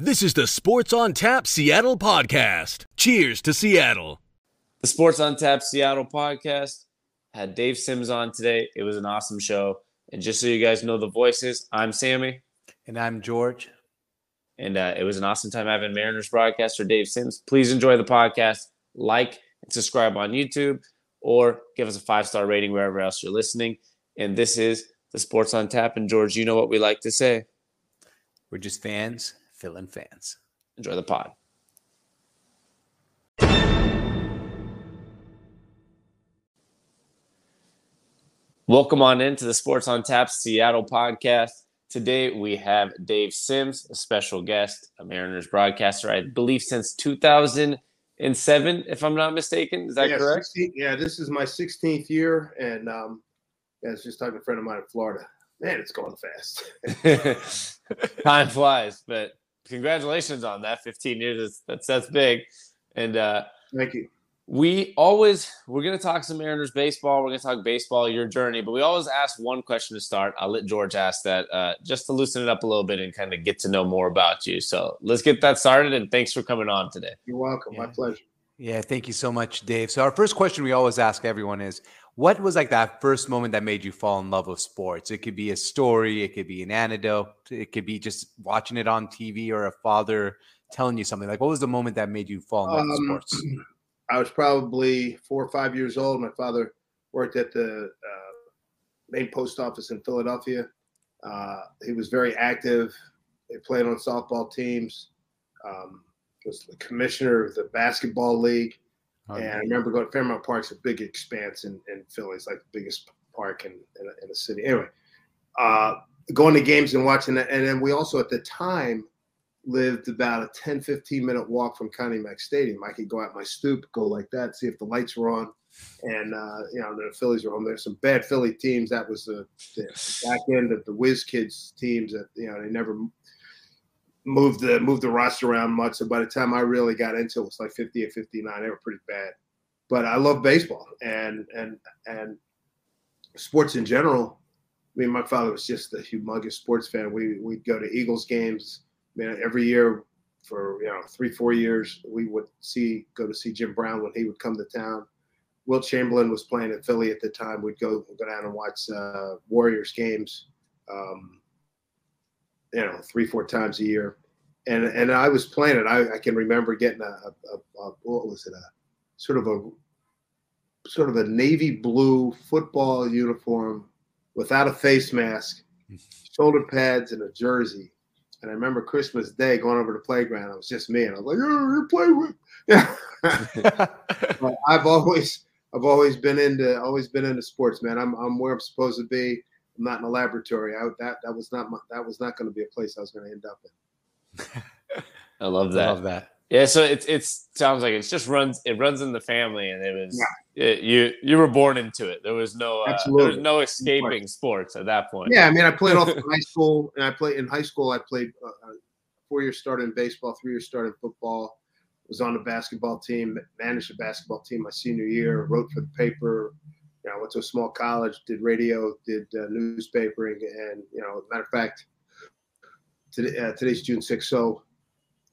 This is the Sports on Tap Seattle podcast. Cheers to Seattle. The Sports on Tap Seattle podcast had Dave Sims on today. It was an awesome show. And just so you guys know the voices, I'm Sammy. And I'm George. And uh, it was an awesome time having Mariners broadcaster Dave Sims. Please enjoy the podcast, like and subscribe on YouTube, or give us a five star rating wherever else you're listening. And this is the Sports on Tap. And George, you know what we like to say. We're just fans filling fans. Enjoy the pod. Welcome on into the Sports on Tap Seattle podcast. Today we have Dave Sims, a special guest, a Mariners broadcaster, I believe since 2007, if I'm not mistaken. Is that yeah, correct? 16 yeah, this is my 16th year, and um, yeah, I was just talking to a friend of mine in Florida. Man, it's going fast. Time flies, but congratulations on that. 15 years that's that's big. And uh thank you. we always we're going to talk some mariners baseball. We're going to talk baseball your journey but we always ask one question to start. I'll let george ask that uh, just to loosen it up a little bit and kind of get to know more about you. So let's get that started and thanks for coming on today. You're welcome. Yeah. my pleasure. Yeah thank you so much dave. So our first question we always ask everyone is what was like that first moment that made you fall in love with sports? It could be a story, it could be an anecdote, it could be just watching it on TV or a father telling you something. Like, what was the moment that made you fall in love um, with sports? I was probably four or five years old. My father worked at the uh, main post office in Philadelphia. Uh, he was very active. He played on softball teams. Um, was the commissioner of the basketball league. Oh, and I remember going to Fairmount Park's a big expanse in, in Philly. It's like the biggest park in, in, in the city. Anyway, uh, going to games and watching that. And then we also at the time lived about a 10, 15 minute walk from Connie Mack Stadium. I could go out my stoop, go like that, see if the lights were on. And, uh, you know, the Phillies were home. There's some bad Philly teams. That was the, the back end of the Whiz Kids teams that, you know, they never moved the moved the roster around much. So by the time I really got into it, it was like 50 or 59. They were pretty bad. But I love baseball and and and sports in general. I mean, my father was just a humongous sports fan. We we'd go to Eagles games. Man, every year for you know three four years, we would see go to see Jim Brown when he would come to town. Wilt Chamberlain was playing at Philly at the time. We'd go go down and watch uh, Warriors games. Um, you know, three, four times a year. And and I was playing it. I, I can remember getting a, a, a, what was it, a sort of a sort of a navy blue football uniform without a face mask, shoulder pads, and a jersey. And I remember Christmas Day going over to the playground. It was just me, and I was like, "Oh, you're playing with." Yeah. I've always, I've always been into, always been into sports, man. I'm, I'm where I'm supposed to be. I'm not in a laboratory. I, that that was not my, that was not going to be a place I was going to end up in. I love that. I love that. Yeah, so it it sounds like it's just runs it runs in the family, and it was yeah. it, you you were born into it. There was no uh, there was no escaping sports at that point. Yeah, I mean, I played off in high school, and I played in high school. I played uh, uh four years started in baseball, three years started in football. Was on the basketball team, managed the basketball team my senior year, wrote for the paper, you know, I went to a small college, did radio, did uh, newspapering, and you know, matter of fact, today, uh, today's June 6th. So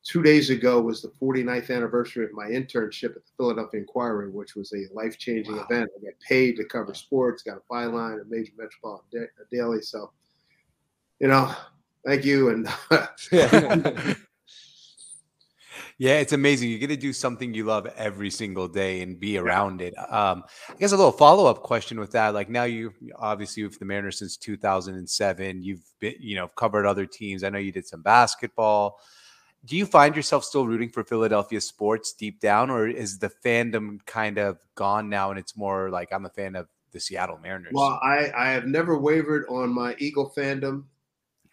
two days ago was the 49th anniversary of my internship at the Philadelphia Inquirer, which was a life-changing wow. event. I got paid to cover sports, got a byline, a major metropolitan da- daily. So, you know, thank you. And Yeah, it's amazing. You get to do something you love every single day and be around it. Um, I guess a little follow up question with that. Like now, you obviously you've the Mariners since 2007. You've been, you know, covered other teams. I know you did some basketball. Do you find yourself still rooting for Philadelphia sports deep down, or is the fandom kind of gone now and it's more like I'm a fan of the Seattle Mariners? Well, I, I have never wavered on my Eagle fandom.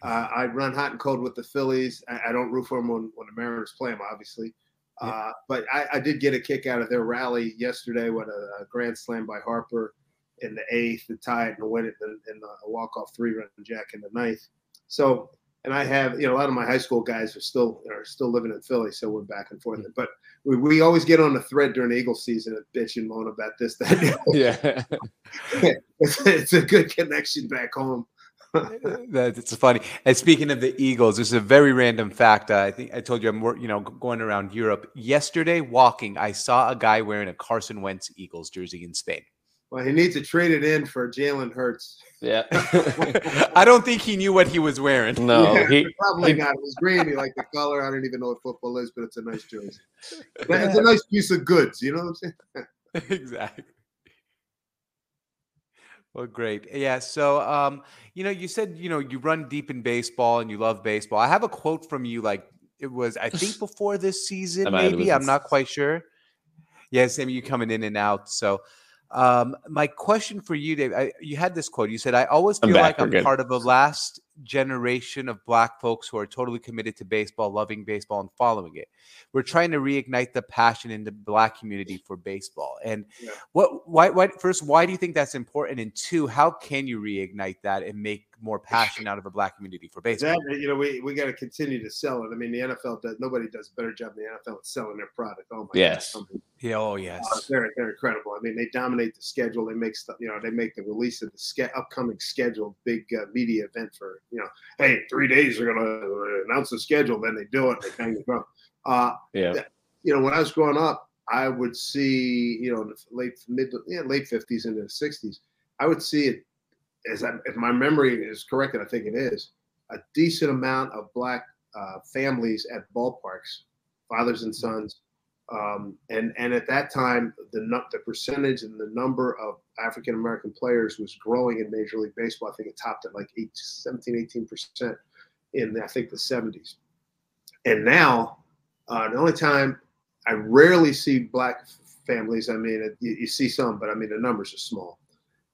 Uh, I run hot and cold with the Phillies. I, I don't root for them when, when the Mariners play them, obviously. Yeah. Uh, but I, I, did get a kick out of their rally yesterday with a, a grand slam by Harper in the eighth, the tie it and win it, and, a walk off three run jack in the ninth. So, and I have you know a lot of my high school guys are still are still living in Philly, so we're back and forth. Mm-hmm. But we, we always get on the thread during the Eagles season and bitch and moan about this that. yeah, it's, it's a good connection back home That's funny. And speaking of the Eagles, this is a very random fact. Uh, I think I told you I'm, you know, going around Europe yesterday. Walking, I saw a guy wearing a Carson Wentz Eagles jersey in Spain. Well, he needs to trade it in for Jalen Hurts. Yeah. I don't think he knew what he was wearing. No, Yeah, he, probably he- not. It was green. He liked the color. I don't even know what football is, but it's a nice jersey. But it's a nice piece of goods. You know what I'm saying? exactly. Well, great. Yeah. So, um, you know, you said, you know, you run deep in baseball and you love baseball. I have a quote from you, like it was, I think before this season, I might have maybe. I'm not quite sure. Yeah, Sam, you coming in and out. So, um, my question for you, Dave, I, you had this quote. You said, I always I'm feel back, like we're I'm good. part of the last generation of black folks who are totally committed to baseball, loving baseball, and following it. We're trying to reignite the passion in the black community for baseball. And Yeah. what, why, why, first, why do you think that's important? And two, how can you reignite that and make more passion out of a black community for baseball? That you know, we, we got to continue to sell it. I mean, the NFL does. Nobody does a better job than the NFL at selling their product. Oh my Yes. God. Yeah, oh, Uh, yes. they're they're incredible. I mean, they dominate the schedule. They make stuff. You know, they make the release of the ske- upcoming schedule big uh, media event for you know. Hey, three days they're gonna uh, announce the schedule. Then they do it. They bang the drum. Uh, yeah. you know, when I was growing up, I would see, you know, the late mid, yeah, late fifties into the sixties. I would see it as I, if my memory is correct, and I think it is, a decent amount of black uh, families at ballparks, fathers and sons, um, and and at that time, the the percentage and the number of African American players was growing in Major League Baseball. I think it topped at like eight, 17, 18 percent in I think the seventies, and now uh, the only time I rarely see black families. I mean, you, you see some, but I mean the numbers are small.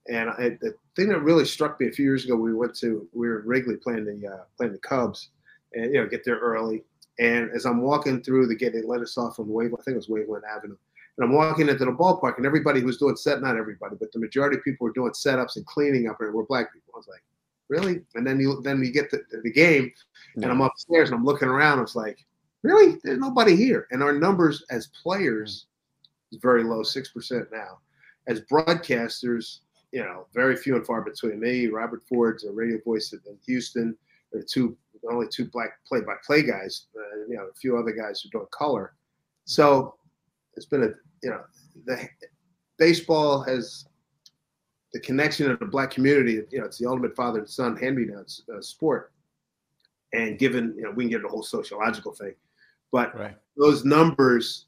And I, the thing that really struck me a few years ago, we went to we were in Wrigley playing the uh, playing the Cubs, and you know get there early. And as I'm walking through the gate, they let us off from Wave, I think it was Waveland Avenue. And I'm walking into the ballpark, and everybody who's doing set, not everybody, but the majority of people were doing setups and cleaning up, and were black people. I was like, really? And then you then you get to the game, and I'm upstairs and I'm looking around. I was like, really? There's nobody here. And our numbers as players is very low, six percent now. As broadcasters, you know, very few and far between. Me, Robert Ford's a radio voice in Houston. There are two, only two black play-by-play guys. Uh, you know, a few other guys who don't color. So it's been a, you know, the baseball has the connection of the black community. You know, it's the ultimate father and son hand-me-down uh, sport. And given, you know, we can get the whole sociological thing, but Right. those numbers,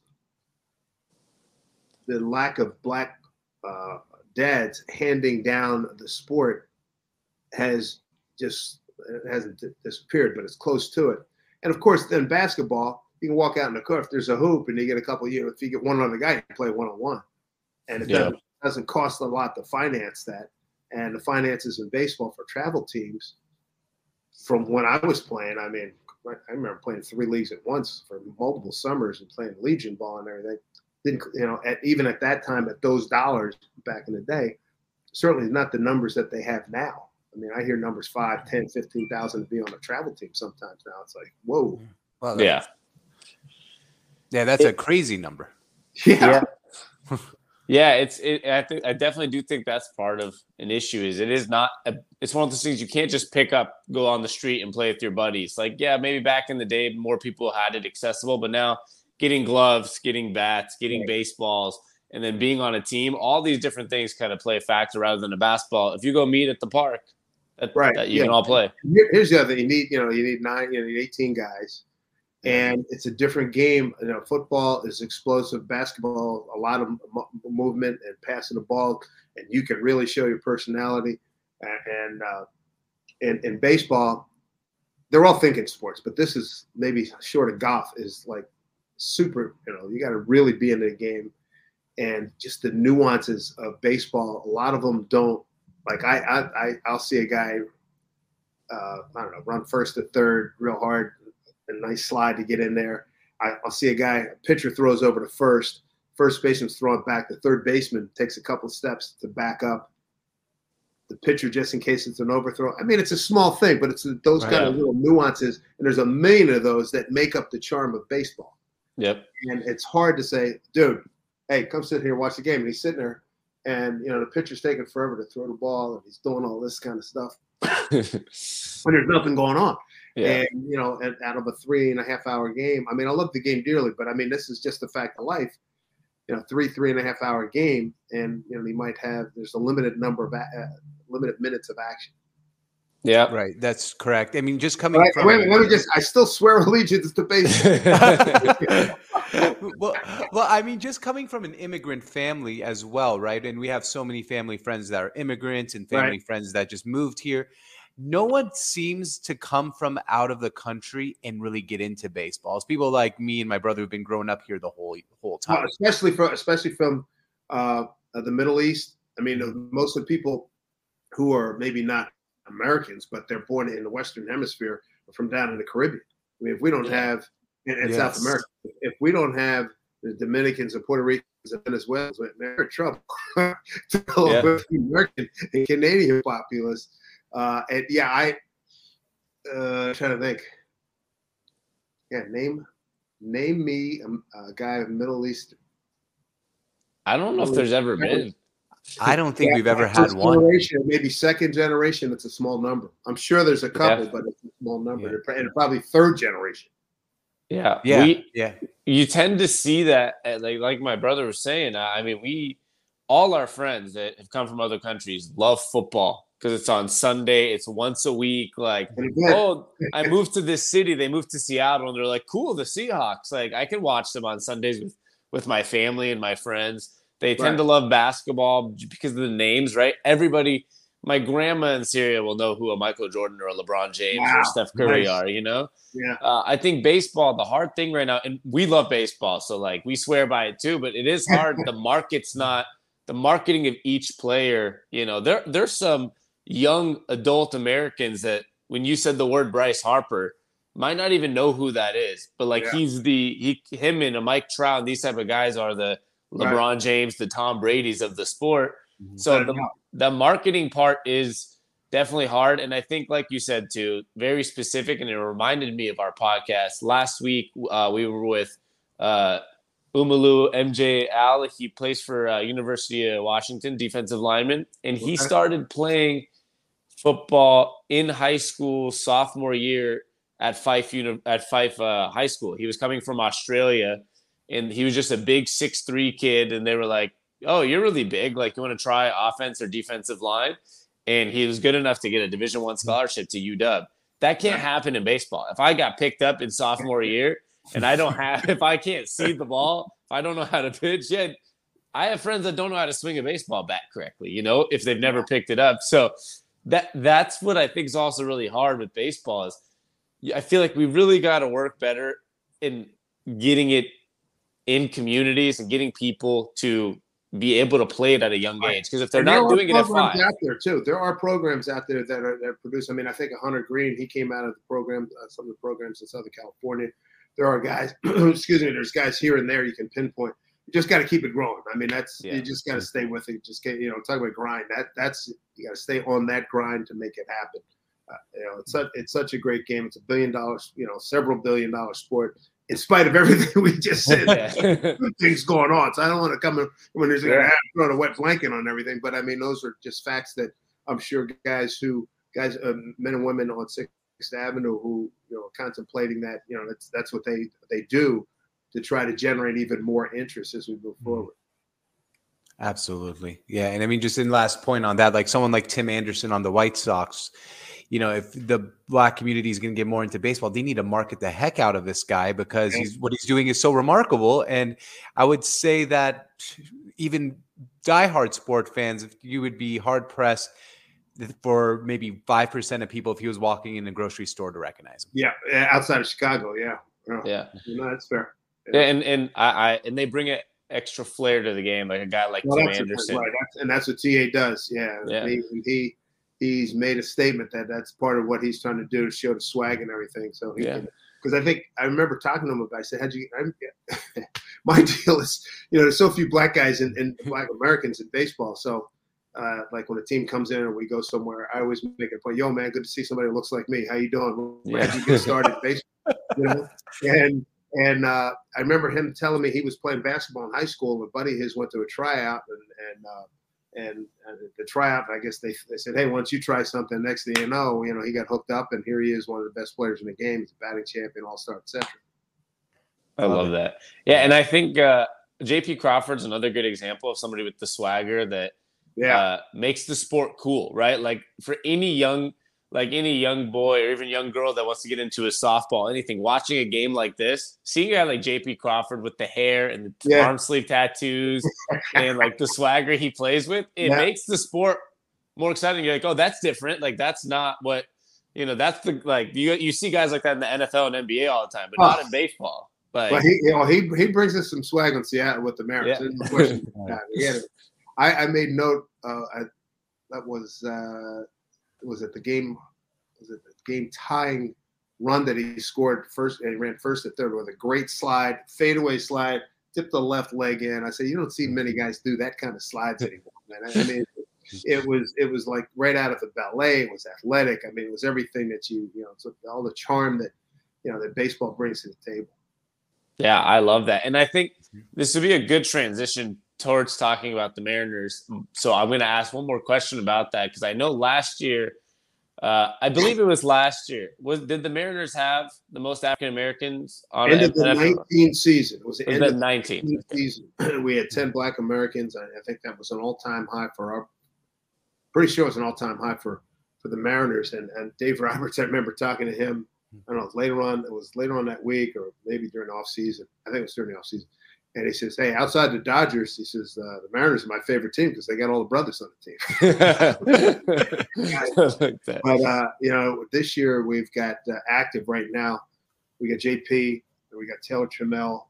the lack of black uh, dads handing down the sport has just hasn't disappeared, but it's close to it. And of course, then basketball, you can walk out in the court if there's a hoop and you get a couple of years. If you get one other guy, you can play one on one, and it Yeah. doesn't, doesn't cost a lot to finance that. And the finances in baseball for travel teams, from when I was playing, I mean, I remember playing three leagues at once for multiple summers and playing Legion ball and everything. Didn't you know? At, even at that time, at those dollars back in the day, certainly not the numbers that they have now. I mean, I hear numbers five, 10, 15,000 to be on a travel team sometimes now. It's like, whoa. Mm-hmm. Well, that- Yeah. Yeah, that's a crazy number. Yeah. Yeah, it's it, I think I definitely do think that's part of an issue. Is it is not a, it's one of those things you can't just pick up, go on the street, and play with your buddies. Like yeah, maybe back in the day more people had it accessible, but now getting gloves, getting bats, getting baseballs, and then being on a team, all these different things kind of play a factor rather than a basketball. If you go meet at the park, that, Right, that you yeah. can all play. Here's the other thing. You need, you know, you need nine, you need 18 guys. And it's a different game. You know, football is explosive. Basketball, a lot of mo- movement and passing the ball, and you can really show your personality. And uh, in, in baseball, they're all thinking sports, but this is maybe short of golf is like super. You know, you got to really be in the game, and just the nuances of baseball. A lot of them don't. Like I, I, I I'll see a guy uh, I don't know, run first to third real hard, a nice slide to get in there. I, I'll see a guy, a pitcher throws over to first, first baseman's throwing back. The third baseman takes a couple of steps to back up the pitcher just in case it's an overthrow. I mean, it's a small thing, but it's those kind of little nuances, and there's a million of those that make up the charm of baseball. Yep. And it's hard to say, dude, hey, come sit here watch the game. And he's sitting there, and you know the pitcher's taking forever to throw the ball, and he's doing all this kind of stuff. when there's nothing going on. Yeah. And you know, and out of a three and a half hour game, I mean, I love the game dearly, but I mean, this is just the fact of life. You know, three three and a half hour game, and you know, you might have there's a limited number of uh, limited minutes of action. Yeah. Right. That's correct. I mean, just coming Right, from. wait, let me just. I still swear allegiance to baseball. well, well, I mean, just coming from an immigrant family as well, right? And we have so many family friends that are immigrants and family Right. friends that just moved here. No one seems to come from out of the country and really get into baseball. It's people like me and my brother who've been growing up here the whole whole Well, time. especially from especially from uh, the Middle East. I mean, most of the people who are maybe not Americans, but they're born in the Western Hemisphere from down in the Caribbean. I mean, if we don't Yeah. have in, in South America, if we don't have the Dominicans and Puerto Ricans and Venezuelans, we're in trouble to Yeah. with the American and Canadian populace. Uh, and yeah, I uh, trying to think. Yeah, name name me a, a guy of Middle East I don't know if there's ever been. I don't think Yeah, we've ever had one. Generation, maybe second generation. It's a small number. I'm sure there's a couple, Yeah. but it's a small number. Yeah. And probably third generation. Yeah. Yeah, We, yeah, you tend to see that uh, like like my brother was saying i I mean we all our friends that have come from other countries love football because it's on sunday it's once a week like oh i moved to this city they moved to seattle and they're like cool the seahawks like i can watch them on sundays with with my family and my friends they tend Right. to love basketball because of the names right everybody my grandma in syria will know who a michael jordan or a lebron james Wow, or steph curry nice. are you know yeah, uh, I think baseball, the hard thing right now, and we love baseball, so like we swear by it too, but it is hard. the market's not the marketing of each player. You know, there there's some young adult Americans that when you said the word Bryce Harper, might not even know who that is, but like Yeah. he's the he him and a Mike Trout, and these type of guys are the Right. LeBron James, the Tom Brady's of the sport. Mhm. So the, the marketing part is definitely hard. And I think, like you said, too, very specific. And it reminded me of our podcast last week. Uh, we were with uh, Umalu MJ Al. He plays for uh, University of Washington, defensive lineman, and he started playing football in high school sophomore year at Fife Uni- at Fife uh, High School. He was coming from Australia, and he was just a big six three kid. And they were like, "Oh, you're really big. Like, you want to try offense or defensive line?" And he was good enough to get a Division One scholarship to UW. That can't happen in baseball. If I got picked up in sophomore year and I don't have, if I can't see the ball, if I don't know how to pitch yet, I have friends that don't know how to swing a baseball bat correctly. You know, if they've never picked it up. So that that's what I think is also really hard with baseball is I feel like we really got to work better in getting it in communities and getting people to be able to play it at a young age. Because if they're And not doing it at five, out there too. There are programs out there that are that produce. I mean, I think Hunter Greene, he came out of the program, uh, some of the programs in Southern California. There are guys, excuse me, there's guys here and there you can pinpoint. You just got to keep it growing. I mean, that's Yeah. you just got to stay with it. Just get you know, talk about grind. That that's you got to stay on that grind to make it happen. Uh, you know, it's such it's such a great game. It's a billion dollars, you know, several billion dollar sport. In spite of everything we just said, things going on. So I don't want to come in when there's Yeah. a throw a wet blanket on everything. But I mean, those are just facts that I'm sure guys who guys, uh, men and women on Sixth Avenue who you know contemplating that you know that's that's what they they do to try to generate even more interest as we move forward. Absolutely. Yeah. And I mean, just in last point on that, like someone like Tim Anderson on the White Sox, you know, if the black community is going to get more into baseball, they need to market the heck out of this guy because he's what he's doing is so remarkable. And I would say that even diehard sport fans, if you would be hard pressed for maybe 5% of people if he was walking in a grocery store to recognize him. Yeah, yeah, outside of Chicago, yeah, yeah, yeah. no, that's fair. Yeah, and and I, I and they bring it extra flair to the game, like a guy like Well, Tim that's Anderson. right, that's, and that's what TA does. Yeah, Yeah. He, he he's made a statement that that's part of what he's trying to do to show the swag and everything. So he Yeah. because I think I remember talking to him about. I said, "How'd you?" I'm, my deal is, you know, there's so few black guys and, and black Americans in baseball. So, uh, like when a team comes in or we go somewhere, I always make a point. Yo, man, good to see somebody who looks like me. How you doing? Yeah. How'd you get started baseball? You know, and and uh, I remember him telling me he was playing basketball in high school. and A buddy of his went to a tryout, and and uh, and uh, the tryout, I guess they, they said, hey, once you try something? Next thing you know, you know, he got hooked up, and here he is, one of the best players in the game. He's a batting champion, all star, etc. I love that. Yeah, and I think uh, JP Crawford's another good example of somebody with the swagger that Yeah, uh, makes the sport cool, right? Like for any young, like any young boy or even young girl that wants to get into a softball, anything, watching a game like this, seeing a guy like JP Crawford with the hair and the Yeah. arm sleeve tattoos and like the swagger he plays with, it Yeah. makes the sport more exciting. You're like, oh, that's different. Like that's not what you know. That's the like you you see guys like that in the NFL and NBA all the time, but Oh. not in baseball. Like but he, you know, he he brings us some swag in Seattle with the Mariners. Yeah. Question about it. He had a- I, I made note. Uh, I, that was uh, was it the game? Was it the game tying run that he scored first? And he ran first at third with a great slide, fadeaway slide, tipped the left leg in. I said, you don't see many guys do that kind of slides anymore, man. I mean, it was it was like right out of the ballet. It was athletic. I mean, it was everything that you you know, all the charm that you know that baseball brings to the table. Yeah, I love that. And I think this would be a good transition towards talking about the Mariners. So I'm going to ask one more question about that because I know last year, uh, I believe it was last year, was did the Mariners have the most African Americans on End of the NFL? 19 season. It was the Was end of 19? the 19 season. We had 10 black Americans. I, I think that was an all-time high for our pretty sure it was an all-time high for for the Mariners. And and Dave Roberts, I remember talking to him. I don't know, it later on, it was later on that week or maybe during the off season. I think it was during the off season. And he says, Hey, outside the Dodgers, he says, uh, the Mariners are my favorite team because they got all the brothers on the team. Like. But uh, you know, this year we've got uh, active right now. We got JP, and we got Taylor Trammell.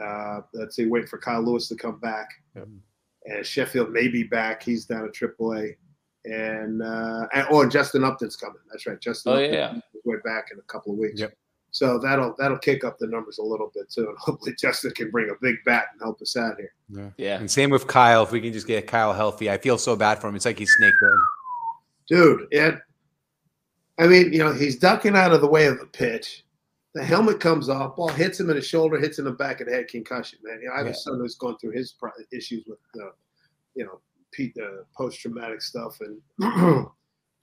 Uh, let's see, waiting for Kyle Lewis to come back, Yep. and Sheffield may be back. He's down at AAA, and uh, and oh, and Justin Upton's coming. That's right, Justin. Oh, Upton yeah. is way back in a couple of weeks. Yep. So that'll that'll kick up the numbers a little bit too, and hopefully Justin can bring a big bat and help us out here. Yeah. Yeah. And same with Kyle. If we can just get Kyle healthy, I feel so bad for him. It's like he's snaked in. dude. It, I mean, you know, he's ducking out of the way of the pitch. The helmet comes off, ball hits him in the shoulder, hits him in the back of the head, concussion. Man, you know, I have Yeah. a son who's going through his issues with, uh, you know, Pete, uh, post-traumatic stuff, and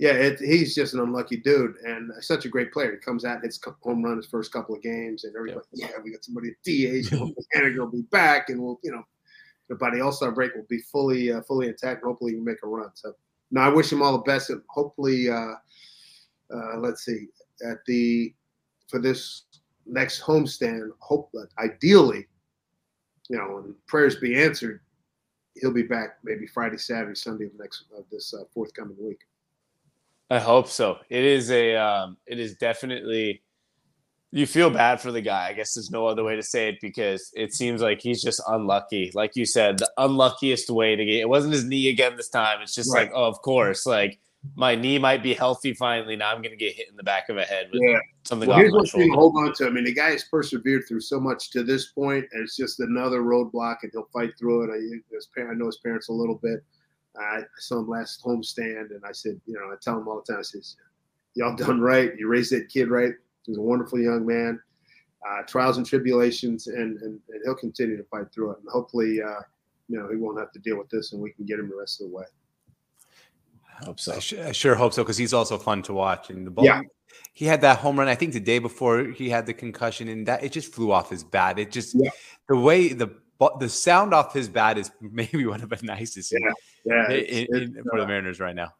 yeah, it, he's just an unlucky dude and such a great player. He comes out, hits home run his first couple of games, and everybody, yeah, we got somebody at DH, and will be back, and we'll, you know, by the All Star break, we'll be fully, uh, fully intact, and hopefully, we can make a run. So. No, I wish him all the best, and hopefully, uh, uh, let's see, at the for this next homestand, hope that ideally, you know, and prayers be answered, he'll be back maybe Friday, Saturday, Sunday of next of this uh, forthcoming week. I hope so. It is a um it is definitely you feel bad for the guy. I guess there's no other way to say it because it seems like he's just unlucky. Like you said, the unluckiest way to get it wasn't his knee again this time. It's just Right. like, oh, of course, like my knee might be healthy finally. Now I'm gonna get hit in the back of a head with Yeah. something Well, here's my one thing to shoulder. hold on to. I mean, the guy has persevered through so much to this point, and it's just another roadblock, and he'll fight through it. I, his I know his parents a little bit. I saw him last homestand, and I said, you know, I tell him all the time, I says, y'all done right. You raised that kid right. He's a wonderful young man. Uh, trials and tribulations, and, and and he'll continue to fight through it. And hopefully, uh, you know, he won't have to deal with this, and we can get him the rest of the way. I hope so. I, su- I sure hope so because he's also fun to watch. And the ball, Yeah. he had that home run. I think the day before he had the concussion, and that it just flew off his bat. It just Yeah. the way the the sound off his bat is maybe one of the nicest in- Yeah, in, it's- in- for uh, the Mariners right now.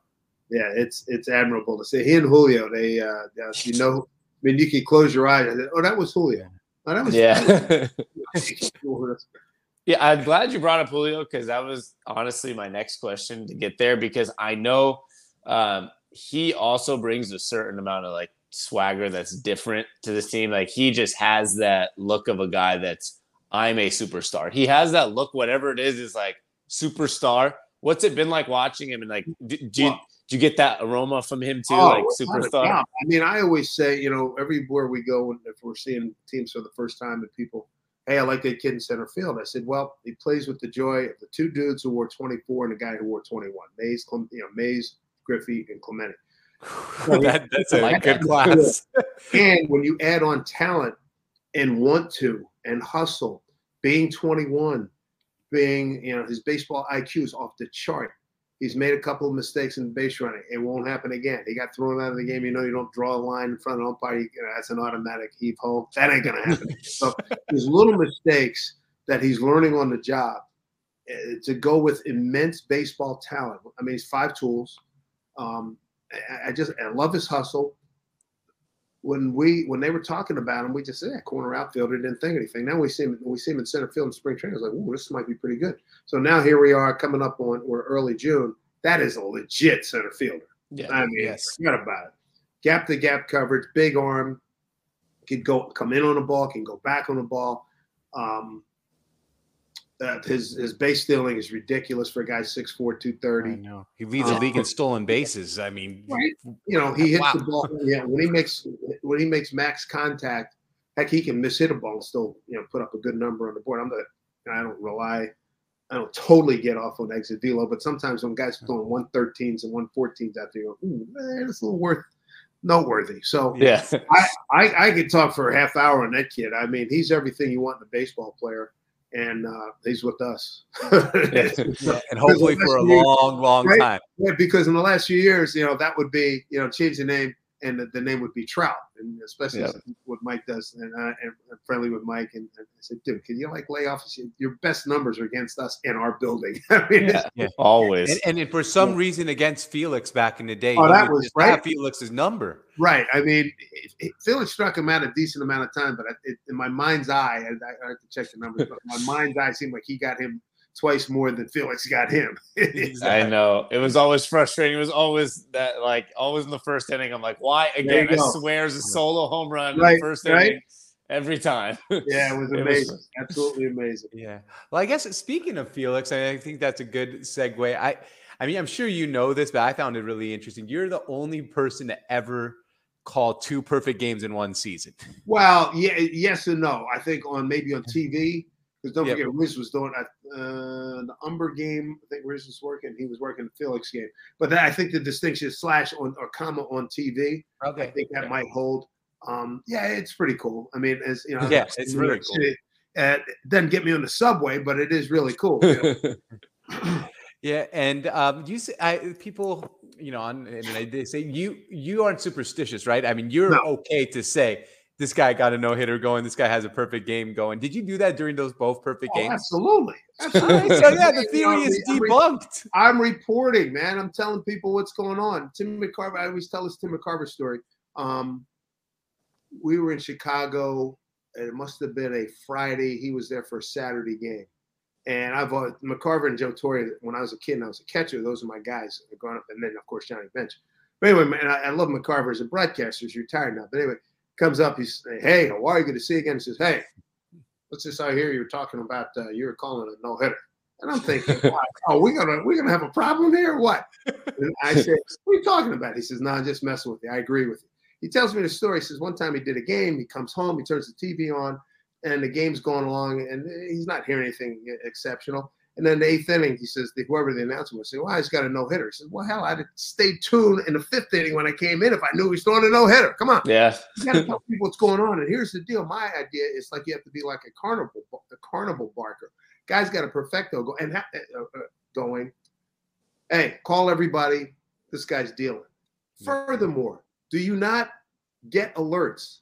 yeah, it's it's admirable to see. He and Julio, they, uh, uh, you know, I mean, you can close your eyes and oh, that was Julio. Oh, that was Yeah. Yeah, I'm glad you brought up Julio because that was honestly my next question to get there because I know um, he also brings a certain amount of like swagger that's different to this team. Like he just has that look of a guy that's I'm a superstar. He has that look, whatever it is, is like superstar. What's it been like watching him? And like, do, do, you, do you get that aroma from him too? Oh, like superstar. doubt. I mean, I always say, you know, everywhere we go, and if we're seeing teams for the first time, and people, hey, I like that kid in center field. I said, well, he plays with the joy of the two dudes who wore 24 and the guy who wore 21. Mays, you know, Mays, Griffey, and Clemente. that, that's a like good class. And when you add on talent and want to and hustle, being 21, being, you know, his baseball IQ is off the chart. He's made a couple of mistakes in base running. It won't happen again. He got thrown out of the game. You know, you don't draw a line in front of the umpire. You, know, that's an automatic heave ho. That ain't gonna happen. so there's little mistakes that he's learning on the job uh, to go with immense baseball talent. I mean, he's five tools. Um, I, I just I love his hustle when we when they were talking about him, we just said, yeah, corner outfielder, didn't think anything. Now we see him we see him in center field in spring training. I was like, oh, this might be pretty good. So now here we are coming up on we're early June. That is a legit center fielder. Yeah, I mean, yes. forget about it. Gap to gap coverage, big arm, can go come in on the ball, can go back on the ball. Um, uh, his his base stealing is ridiculous for a guy 6'4", 230. I know. He leads the league in stolen bases. I mean, right? You know, he hits wow. the ball. Yeah, when he makes when he makes max contact, heck, he can miss hit a ball and still you know put up a good number on the board. I'm not. I don't rely. I don't totally get off on exit velo, but sometimes when guys are throwing 113s and 114s out there, you go, man, it's a little worth noteworthy. So yeah, I, I I could talk for a half hour on that kid. I mean, he's everything you want in a baseball player and uh, he's with us. and hopefully for a long, long right? time. Yeah, because in the last few years, you know, that would be, you know, change the name and the, the name would be Trout, and especially yep. what Mike does, and, uh, and I'm friendly with Mike. And, and, I said, dude, can you like lay off? Your best numbers are against us in our building. I mean, yeah, yeah. always. And, and, for some yeah. reason, against Felix back in the day, oh, that was right. Felix's number. Right. I mean, it, it, Felix struck him out a decent amount of time, but it, in my mind's eye, I, I, have to check the numbers, but my mind's eye seemed like he got him twice more than Felix got him. I know. It was always frustrating. It was always that, like, always in the first inning. I'm like, why? Again, I swear it's a solo home run right, in the first right? inning every time. Yeah, it was amazing. It was, Absolutely amazing. Yeah. Well, I guess speaking of Felix, I think that's a good segue. I, I mean, I'm sure you know this, but I found it really interesting. You're the only person to ever call two perfect games in one season. Well, yeah, yes and no. I think on maybe on TV, because don't yep. forget, Rizz was doing uh, the Humber game. I think Rizz was working. He was working the Felix game. But then I think the distinction is slash on or comma on TV. Okay. I think that might hold. Um, yeah, it's pretty cool. I mean, as you know, yeah, it's really cool. City, uh, doesn't get me on the subway, but it is really cool. You know? yeah, and um, you see, I, people, you know, on, and they say you you aren't superstitious, right? I mean, you're no. okay to say this guy got a no hitter going. This guy has a perfect game going. Did you do that during those both perfect oh, games? Absolutely. absolutely. so yeah, the theory is debunked. I'm reporting, man. I'm telling people what's going on. Tim McCarver. I always tell this Tim McCarver story. Um, we were in Chicago. And it must have been a Friday. He was there for a Saturday game. And I've uh, McCarver and Joe Torre. When I was a kid and I was a catcher, those are my guys. Growing up, and then of course Johnny Bench. But anyway, man, I, I love McCarver as a broadcaster. He's retired now. But anyway, comes up, he's hey, how are you? Good to see you again. He says, hey, what's this I hear you're talking about? Uh, you are calling a no hitter. And I'm thinking, oh, we gonna we gonna have a problem here what? And I said, what are you talking about? He says, no, I'm just messing with you. I agree with you. He tells me the story. He says one time he did a game. He comes home, he turns the TV on, and the game's going along, and he's not hearing anything exceptional. And then the eighth inning, he says, whoever the announcer was saying, well, he's got a no hitter. He says, well, hell, I'd stay tuned in the fifth inning when I came in if I knew he's throwing a no hitter. Come on. Yeah. you got to tell people what's going on. And here's the deal. My idea is like you have to be like a carnival, a carnival barker. Guy's got a perfecto go and ha- uh, uh, going. Hey, call everybody. This guy's dealing. Furthermore, do you not get alerts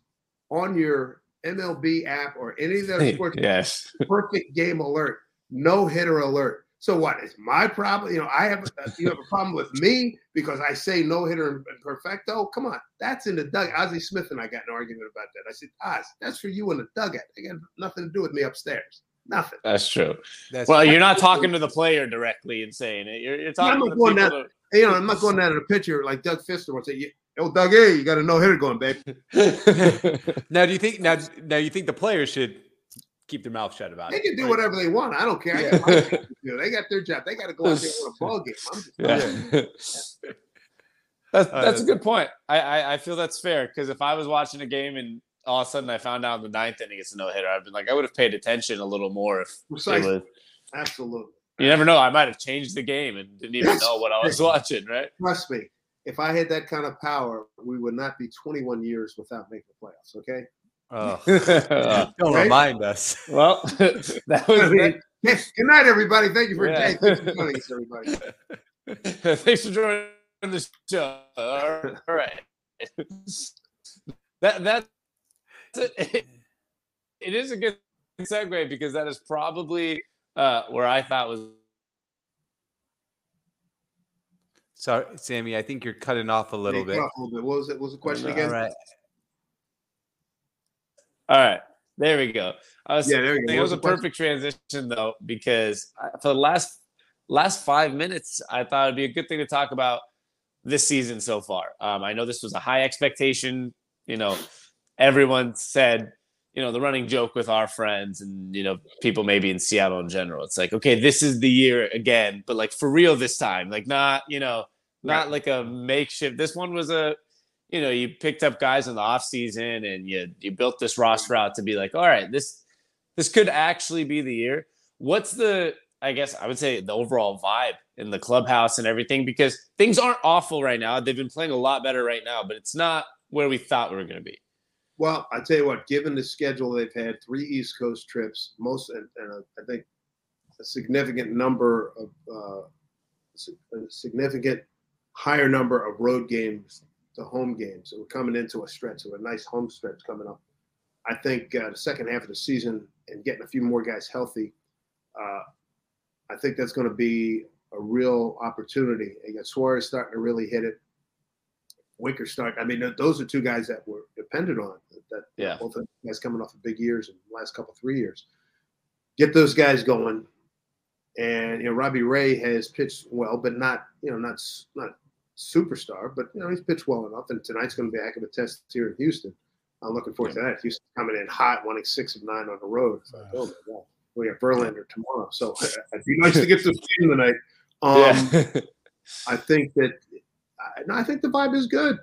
on your MLB app or any of the sports? yes. Perfect game alert no hitter alert. So what is my problem? You know, I have uh, you have a problem with me because I say no hitter and perfecto. Come on, that's in the dugout. Ozzie Smith and I got an argument about that. I said, Oz, that's for you in the dugout. It got nothing to do with me upstairs. Nothing. That's true. That's well, you're not talking to the player directly and saying it. You're, you're talking to the people. Down, to... You know, I'm not going down to the pitcher like Doug Fister would say, "Yo, Doug, hey, you got a no hitter going, babe." now, do you think now now you think the player should keep their mouth shut about they it. They can do right? whatever they want. I don't care. Yeah. they got their job. They got to go out there with a ball game. I'm just yeah. That's uh, that's a good point. I I, I feel that's fair because if I was watching a game and all of a sudden I found out in the ninth inning it's a no hitter, I've been like I would have paid attention a little more if Precisely. it was. Absolutely. You never know. I might have changed the game and didn't even know what I was watching. Right? Trust me. If I had that kind of power, we would not be 21 years without making the playoffs. Okay. Oh, don't right? remind us. Well, that was that, Yes. Good night, everybody. Thank you for, Yeah. thanks for joining us, everybody. Thanks for joining the show. All right. that that it, it is a good segue because that is probably uh, where I thought was Sorry, Sammy. I think you're cutting off a little bit. off a little bit. What was it? What was the question again? All right. All right. There we go. I was Yeah, there you go. it was was a perfect transition though because for the last last five minutes, I thought it'd be a good thing to talk about this season so far. Um, I know this was a high expectation. You know, everyone said, you know, the running joke with our friends and you know people maybe in Seattle in general. It's like, okay, this is the year again, but like for real this time, like not you know not Right. like a makeshift. This one was a you know, you picked up guys in the off season and you you built this roster out to be like, all right, this this could actually be the year. What's the I guess I would say the overall vibe in the clubhouse and everything because things aren't awful right now. They've been playing a lot better right now, but it's not where we thought we were going to be. Well, I tell you what, given the schedule they've had, three East Coast trips, most, and, and I think a significant number of, uh, a significant higher number of road games to home games. So we're coming into a stretch of a nice home stretch coming up. I think uh, the second half of the season and getting a few more guys healthy, uh, I think that's going to be a real opportunity. You got Suarez starting to really hit it. Winker start. I mean, those are two guys that were depended on. That Yeah. both of the guys coming off of big years in the last couple three years. Get those guys going, and you know Robbie Ray has pitched well, but not you know not not superstar, but you know he's pitched well enough. And tonight's going to be a heck of a test here in Houston. I'm looking forward to that. Houston coming in hot, winning six of nine on the road. Like, oh my god, we got Verlander tomorrow, so it'd be nice to get some steam tonight. Um, yeah. I think that I, no, I think the vibe is good.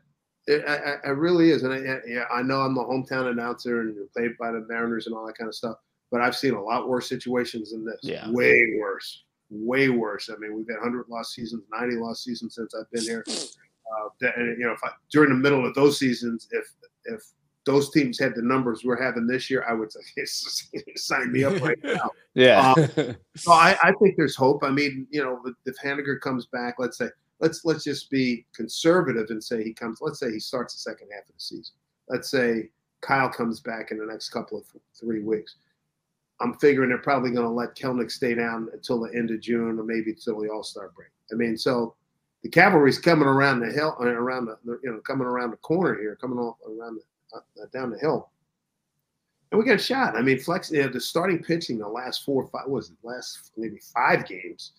It, I, I- really is, and I, yeah, I know I'm the hometown announcer and you're played by the Mariners and all that kind of stuff. But I've seen a lot worse situations than this. Yeah. way worse, way worse. I mean, we've had 100 lost seasons, 90 lost seasons since I've been here. Uh, and, you know, if I, during the middle of those seasons, if if those teams had the numbers we're having this year, I would say sign me up right now. yeah. So I, I think there's hope. I mean, you know, if Haniger comes back, let's say let's let's just be conservative and say he comes. Let's say he starts the second half of the season. Let's say Kyle comes back in the next couple of three weeks. I'm figuring they're probably going to let Kelenic stay down until the end of June or maybe until the All Star break. I mean, so the cavalry's coming around the hill, uh, around the you know coming around the corner here, coming off around the uh, down the hill. And we got a shot. I mean, flex. You know, the starting pitching the last four five was it last maybe five games.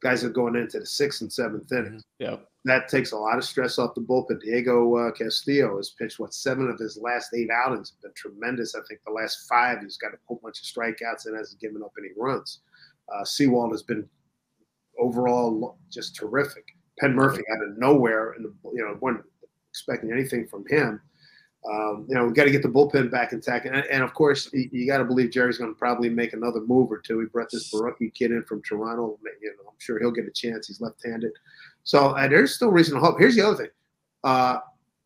Guys are going into the sixth and seventh innings. yeah. That takes a lot of stress off the bullpen. Diego uh, Castillo has pitched what seven of his last eight outings have been tremendous. I think the last five he's got a whole bunch of strikeouts and hasn't given up any runs. Uh, Sewald has been overall just terrific. Penn Murphy out of nowhere, and you know, weren't expecting anything from him. Um, you know, we got to get the bullpen back intact, and, and of course, you, you got to believe Jerry's going to probably make another move or two. He brought this Borucki kid in from Toronto. You know, I'm sure he'll get a chance. He's left-handed, so uh, there's still reason to hope. Here's the other thing: uh,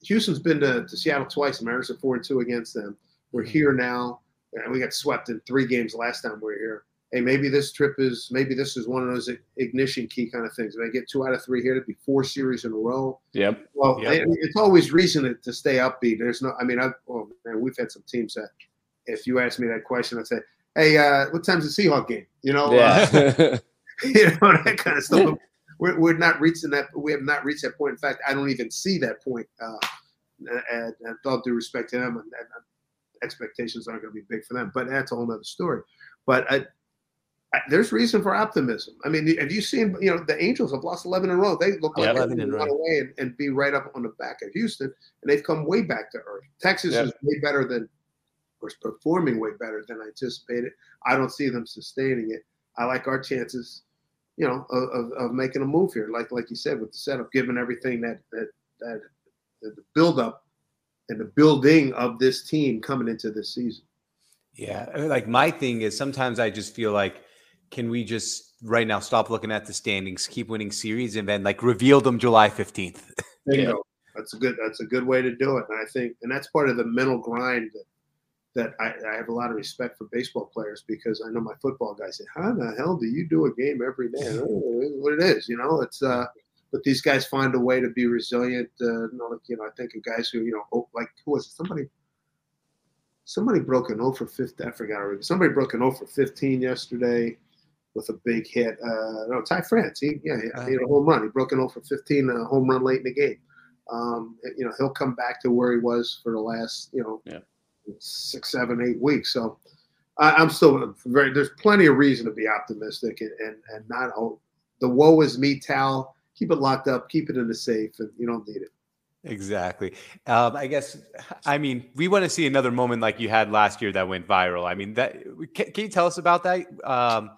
Houston's been to, to Seattle twice. The Mariners are four and two against them. We're here now, and we got swept in three games last time we were here. Hey, maybe this trip is maybe this is one of those ignition key kind of things. If I get two out of three here, to be four series in a row. Yep. Well, Yep. it- it's always reason to, to stay upbeat. There's no, I mean, I, oh man, we've had some teams that, if you ask me that question, I'd say, "Hey, uh, what time's the Seahawk game?" You know, uh, you know that kind of stuff. We're, we're not reaching that. We have not reached that point. In fact, I don't even see that point. Uh, and, and with all due respect to them, and, and expectations aren't going to be big for them. But that's a whole other story. But I, I, there's reason for optimism. I mean, have you seen? You know, the Angels have lost 11 in a row. They look like they're going to run away and, and be right up on the back of Houston, and they've come way back to earth. Texas Yep. is way better than, or is performing way better than anticipated. I don't see them sustaining it. I like our chances, you know, of, of, making a move here. Like like you said with the setup, given everything that that that, the buildup and the building of this team coming into this season. Yeah, like my thing is sometimes I just feel like, can we just right now stop looking at the standings, keep winning series, and then like reveal them July fifteenth? Yeah. That's a good. That's a good way to do it. And I think, and that's part of the mental grind that that I, I, have a lot of respect for baseball players because I know my football guys say, "How the hell do you do a game every day?" what it is, you know. It's uh, but these guys find a way to be resilient. Uh, you know, I think of guys who you know, oh, like who was it? somebody? Somebody broke an 0 for 15. I forgot already. Somebody broke an 0 for 15 yesterday with a big hit. Uh, no, Ty France. He yeah, he, he had a home run. He broke an 0 for 15, a home run late in the game. Um, you know, he'll come back to where he was for the last, you know, yeah six, seven, eight weeks. So I, am still very. There's plenty of reason to be optimistic and and, and not oh, the woe is me towel. Keep it locked up. Keep it in the safe, and you don't need it. Exactly. Um, I guess. I mean, we want to see another moment like you had last year that went viral. I mean, that can, can you tell us about that? Um,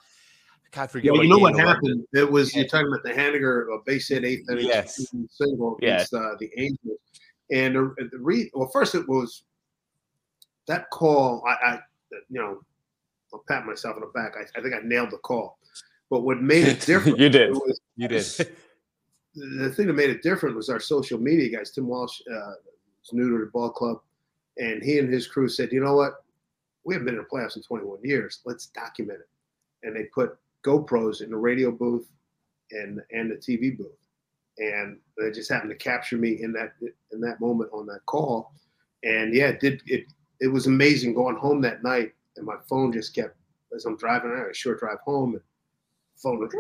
God, forget. Well, you know what happened? Was. It was you're talking about the Haniger uh, base hit eighth inning yes. single against uh, the Angels, and the, the re, well, first it was that call, I, I you know, I'll pat myself on the back. I, I, think I nailed the call. But what made it different? you did. Was, you did. the thing that made it different was our social media guys. Tim Walsh uh, was new to the ball club, and he and his crew said, "You know what? We haven't been in the playoffs in 21 years. Let's document it." And they put GoPros in the radio booth and and the TV booth, and they just happened to capture me in that in that moment on that call. And yeah, it did it it was amazing going home that night, and my phone just kept as I'm driving. I had a short drive home, and phone was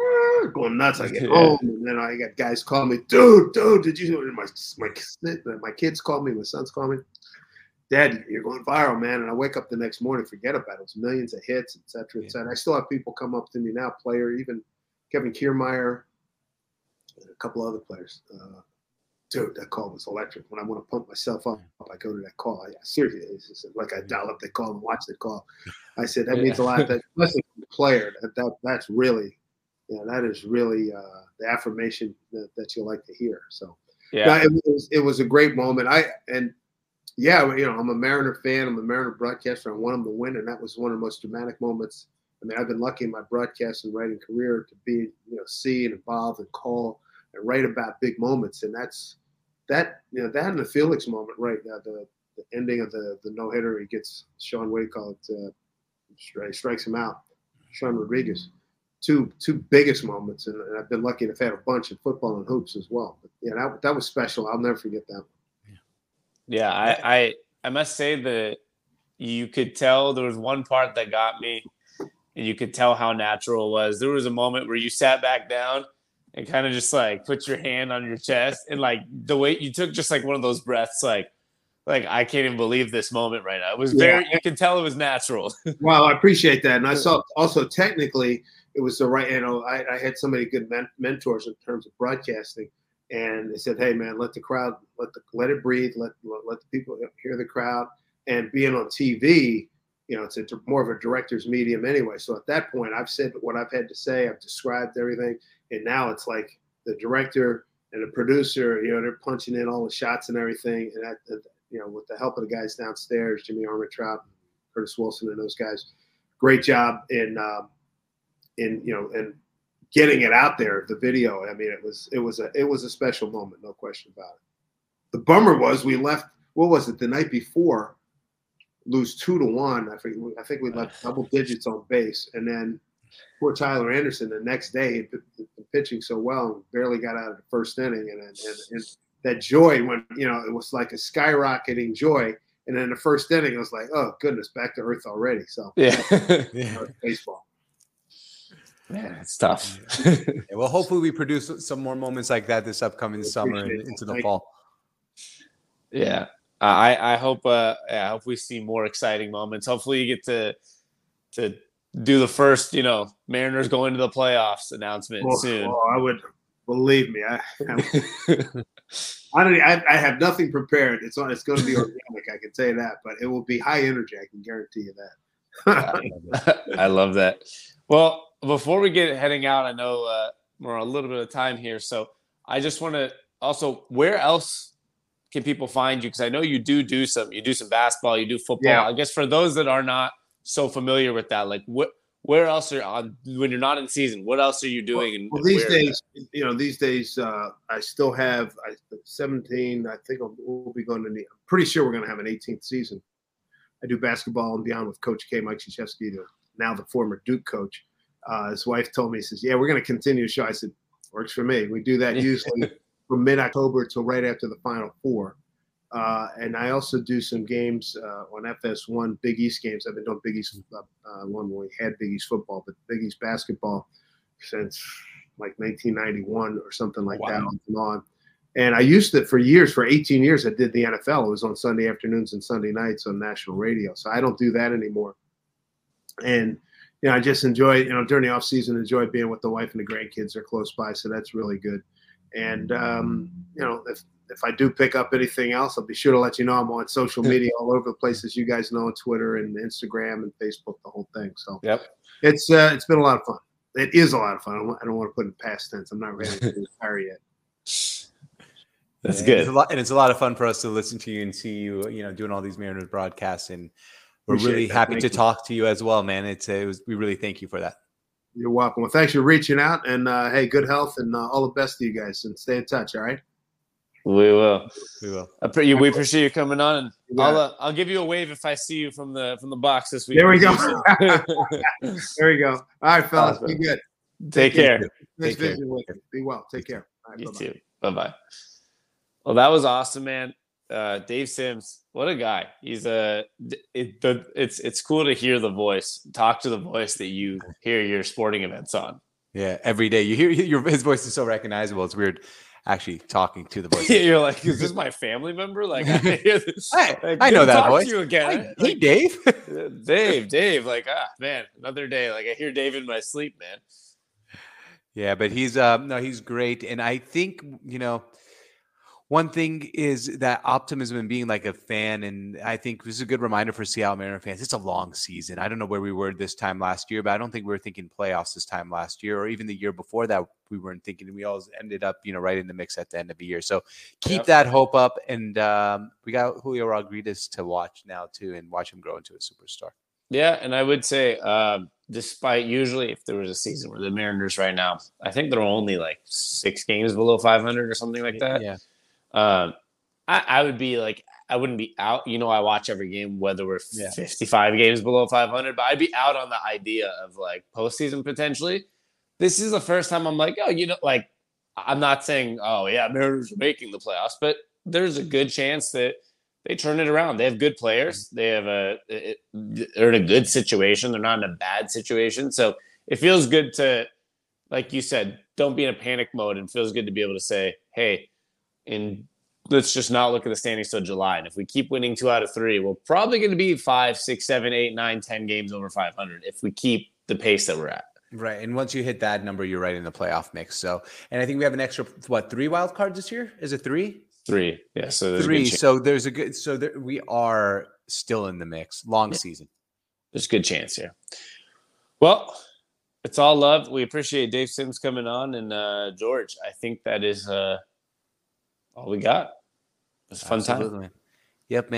going nuts. I get yeah. home, and then I got guys calling me, dude, dude, did you? And my my my kids called me, my sons called me, Dad, you're going viral, man. And I wake up the next morning, forget about it. It's millions of hits, et cetera, et cetera. I still have people come up to me now, player, even Kevin Kiermaier, and a couple other players. Uh, dude, that call was electric. When I want to pump myself up, I go to that call. I, seriously, it's just like I dial up the call and watch the call. I said that means a lot. That especially the player, that, that that's really, yeah, that is really uh, the affirmation that, that you like to hear. So yeah, it, was, it was a great moment. I and yeah, you know, I'm a Mariner fan. I'm a Mariner broadcaster. I want them to win, and that was one of the most dramatic moments. I mean, I've been lucky in my broadcast and writing career to be, you know, see and involved and call and write about big moments, and that's that you know that and the Felix moment, right? Uh, the the ending of the the no hitter, he gets Sean Wade called uh, strikes him out. Sean Rodriguez, two two biggest moments, and, and, I've been lucky to have had a bunch of football and hoops as well. But yeah, that that was special. I'll never forget that. One. Yeah, I I, I must say that you could tell there was one part that got me, and you could tell how natural it was. There was a moment where you sat back down and kind of just like put your hand on your chest and like the way you took just like one of those breaths like like I can't even believe this moment right now. It was very yeah. you can tell it was natural. wow, I appreciate that. And I saw also technically it was the right you know I, I had so many good men- mentors in terms of broadcasting and they said, "Hey man, let the crowd let the let it breathe, let let, let the people hear the crowd." And being on TV, you know, it's a, more of a director's medium anyway. So at that point, I've said what I've had to say. I've described everything, and now it's like the director and the producer, you know, they're punching in all the shots and everything. And that, you know, with the help of the guys downstairs, Jimmy Armentrout, Curtis Wilson, and those guys, great job in, um, in you know, and getting it out there. The video, I mean, it was it was a it was a special moment, no question about it. The bummer was we left. What was it the night before? Lose two to one. I think I think we left double digits on base, and then poor Tyler Anderson the next day he'd been pitching so well barely got out of the first inning and, and, and that joy when you know it was like a skyrocketing joy and then the first inning it was like oh goodness back to earth already so. Yeah, yeah. baseball. Yeah it's tough. Yeah, well hopefully we produce some more moments like that this upcoming summer and into the fall. Yeah. I I hope uh yeah, I hope we see more exciting moments. Hopefully you get to to do the first, you know, Mariners going to the playoffs announcement well, soon. Well, I would believe me. I, I don't. I, I, have nothing prepared. It's on. It's going to be organic. I can say that, but it will be high energy. I can guarantee you that. I love that. Well, before we get heading out, I know uh, we're a little bit of time here, so I just want to also where else can people find you? Because I know you do do some. You do some basketball. You do football. Yeah. I guess for those that are not so familiar with that. Like what where else are on when you're not in season? What else are you doing? Well, well these days, you know, these days uh, I still have I 17. I think we'll be going to. I'm pretty sure we're going to have an 18th season I do basketball and beyond with Coach K, Mike Krzyzewski, now the former Duke coach. Uh, his wife told me, he says, "Yeah, we're going to continue the show." I said, "Works for me." We do that usually from mid October till right after the Final Four. Uh, and I also do some games uh, on FS1 Big East games. I've been doing Big East uh, uh, one when we had Big East football, but Big East basketball since like 1991 or something like wow. that on and on. And I used it for years, for 18 years. I did the NFL. It was on Sunday afternoons and Sunday nights on national radio. So I don't do that anymore. And you know, I just enjoy, you know, during the off season, enjoy being with the wife and the grandkids are close by. So that's really good. And um, you know, if if I do pick up anything else, I'll be sure to let you know. I'm on social media all over the places you guys know, on Twitter and Instagram and Facebook, the whole thing. So yep, it's uh, it's been a lot of fun. It is a lot of fun. I don't, I don't want to put in past tense. I'm not ready to retire yet. That's yeah, good. It's lot, and it's a lot of fun for us to listen to you and see you, you know, doing all these Mariners broadcasts. And we're Appreciate really that. happy thank to you. talk to you as well, man. It's it was we really thank you for that. You're welcome. Well, thanks for reaching out, and uh, hey, good health and uh, all the best to you guys. And stay in touch. All right. We will. We will. we appreciate you coming on, and I'll uh, I'll give you a wave if I see you from the from the box this week. There we go. there we go. All right, fellas, awesome. be good. Take, Take care. care. Nice Take care. Be well. Take care. Right, you bye-bye. too. Bye bye. Well, that was awesome, man. Uh, Dave Sims, what a guy! He's a it, the, it's it's cool to hear the voice, talk to the voice that you hear your sporting events on. Yeah, every day you hear your his voice is so recognizable. It's weird actually talking to the voice. You're like, is this my family member? Like, I, I, I know that voice. you again. Hi, hey, Dave. Dave, Dave. Like, ah, man, another day. Like, I hear Dave in my sleep, man. Yeah, but he's uh no, he's great, and I think you know one thing is that optimism and being like a fan, and I think this is a good reminder for Seattle Mariner fans. It's a long season. I don't know where we were this time last year, but I don't think we were thinking playoffs this time last year, or even the year before that. We weren't thinking. We all ended up, you know, right in the mix at the end of the year. So keep yep. that hope up, and um, we got Julio Rodriguez to watch now too, and watch him grow into a superstar. Yeah, and I would say, uh, despite usually if there was a season where the Mariners right now, I think they're only like six games below 500 or something like that. Yeah. Um, I, I would be like, I wouldn't be out. You know, I watch every game, whether we're yeah. 55 games below 500, but I'd be out on the idea of like postseason potentially. This is the first time I'm like, oh, you know, like I'm not saying, oh yeah, Mariners are making the playoffs, but there's a good chance that they turn it around. They have good players. They have a it, they're in a good situation. They're not in a bad situation. So it feels good to, like you said, don't be in a panic mode, and feels good to be able to say, hey, and let's just not look at the standings till July. And if we keep winning two out of three, we're probably going to be five, six, seven, eight, nine, ten games over 500 if we keep the pace that we're at. Right, and once you hit that number, you're right in the playoff mix. So, and I think we have an extra what three wild cards this year? Is it three? Three, yeah. So three. So there's a good. So there, we are still in the mix. Long yeah. season. There's a good chance here. Well, it's all love. We appreciate Dave Sims coming on, and uh, George. I think that is uh, all we got. It was a fun Absolutely. time. Yep, man.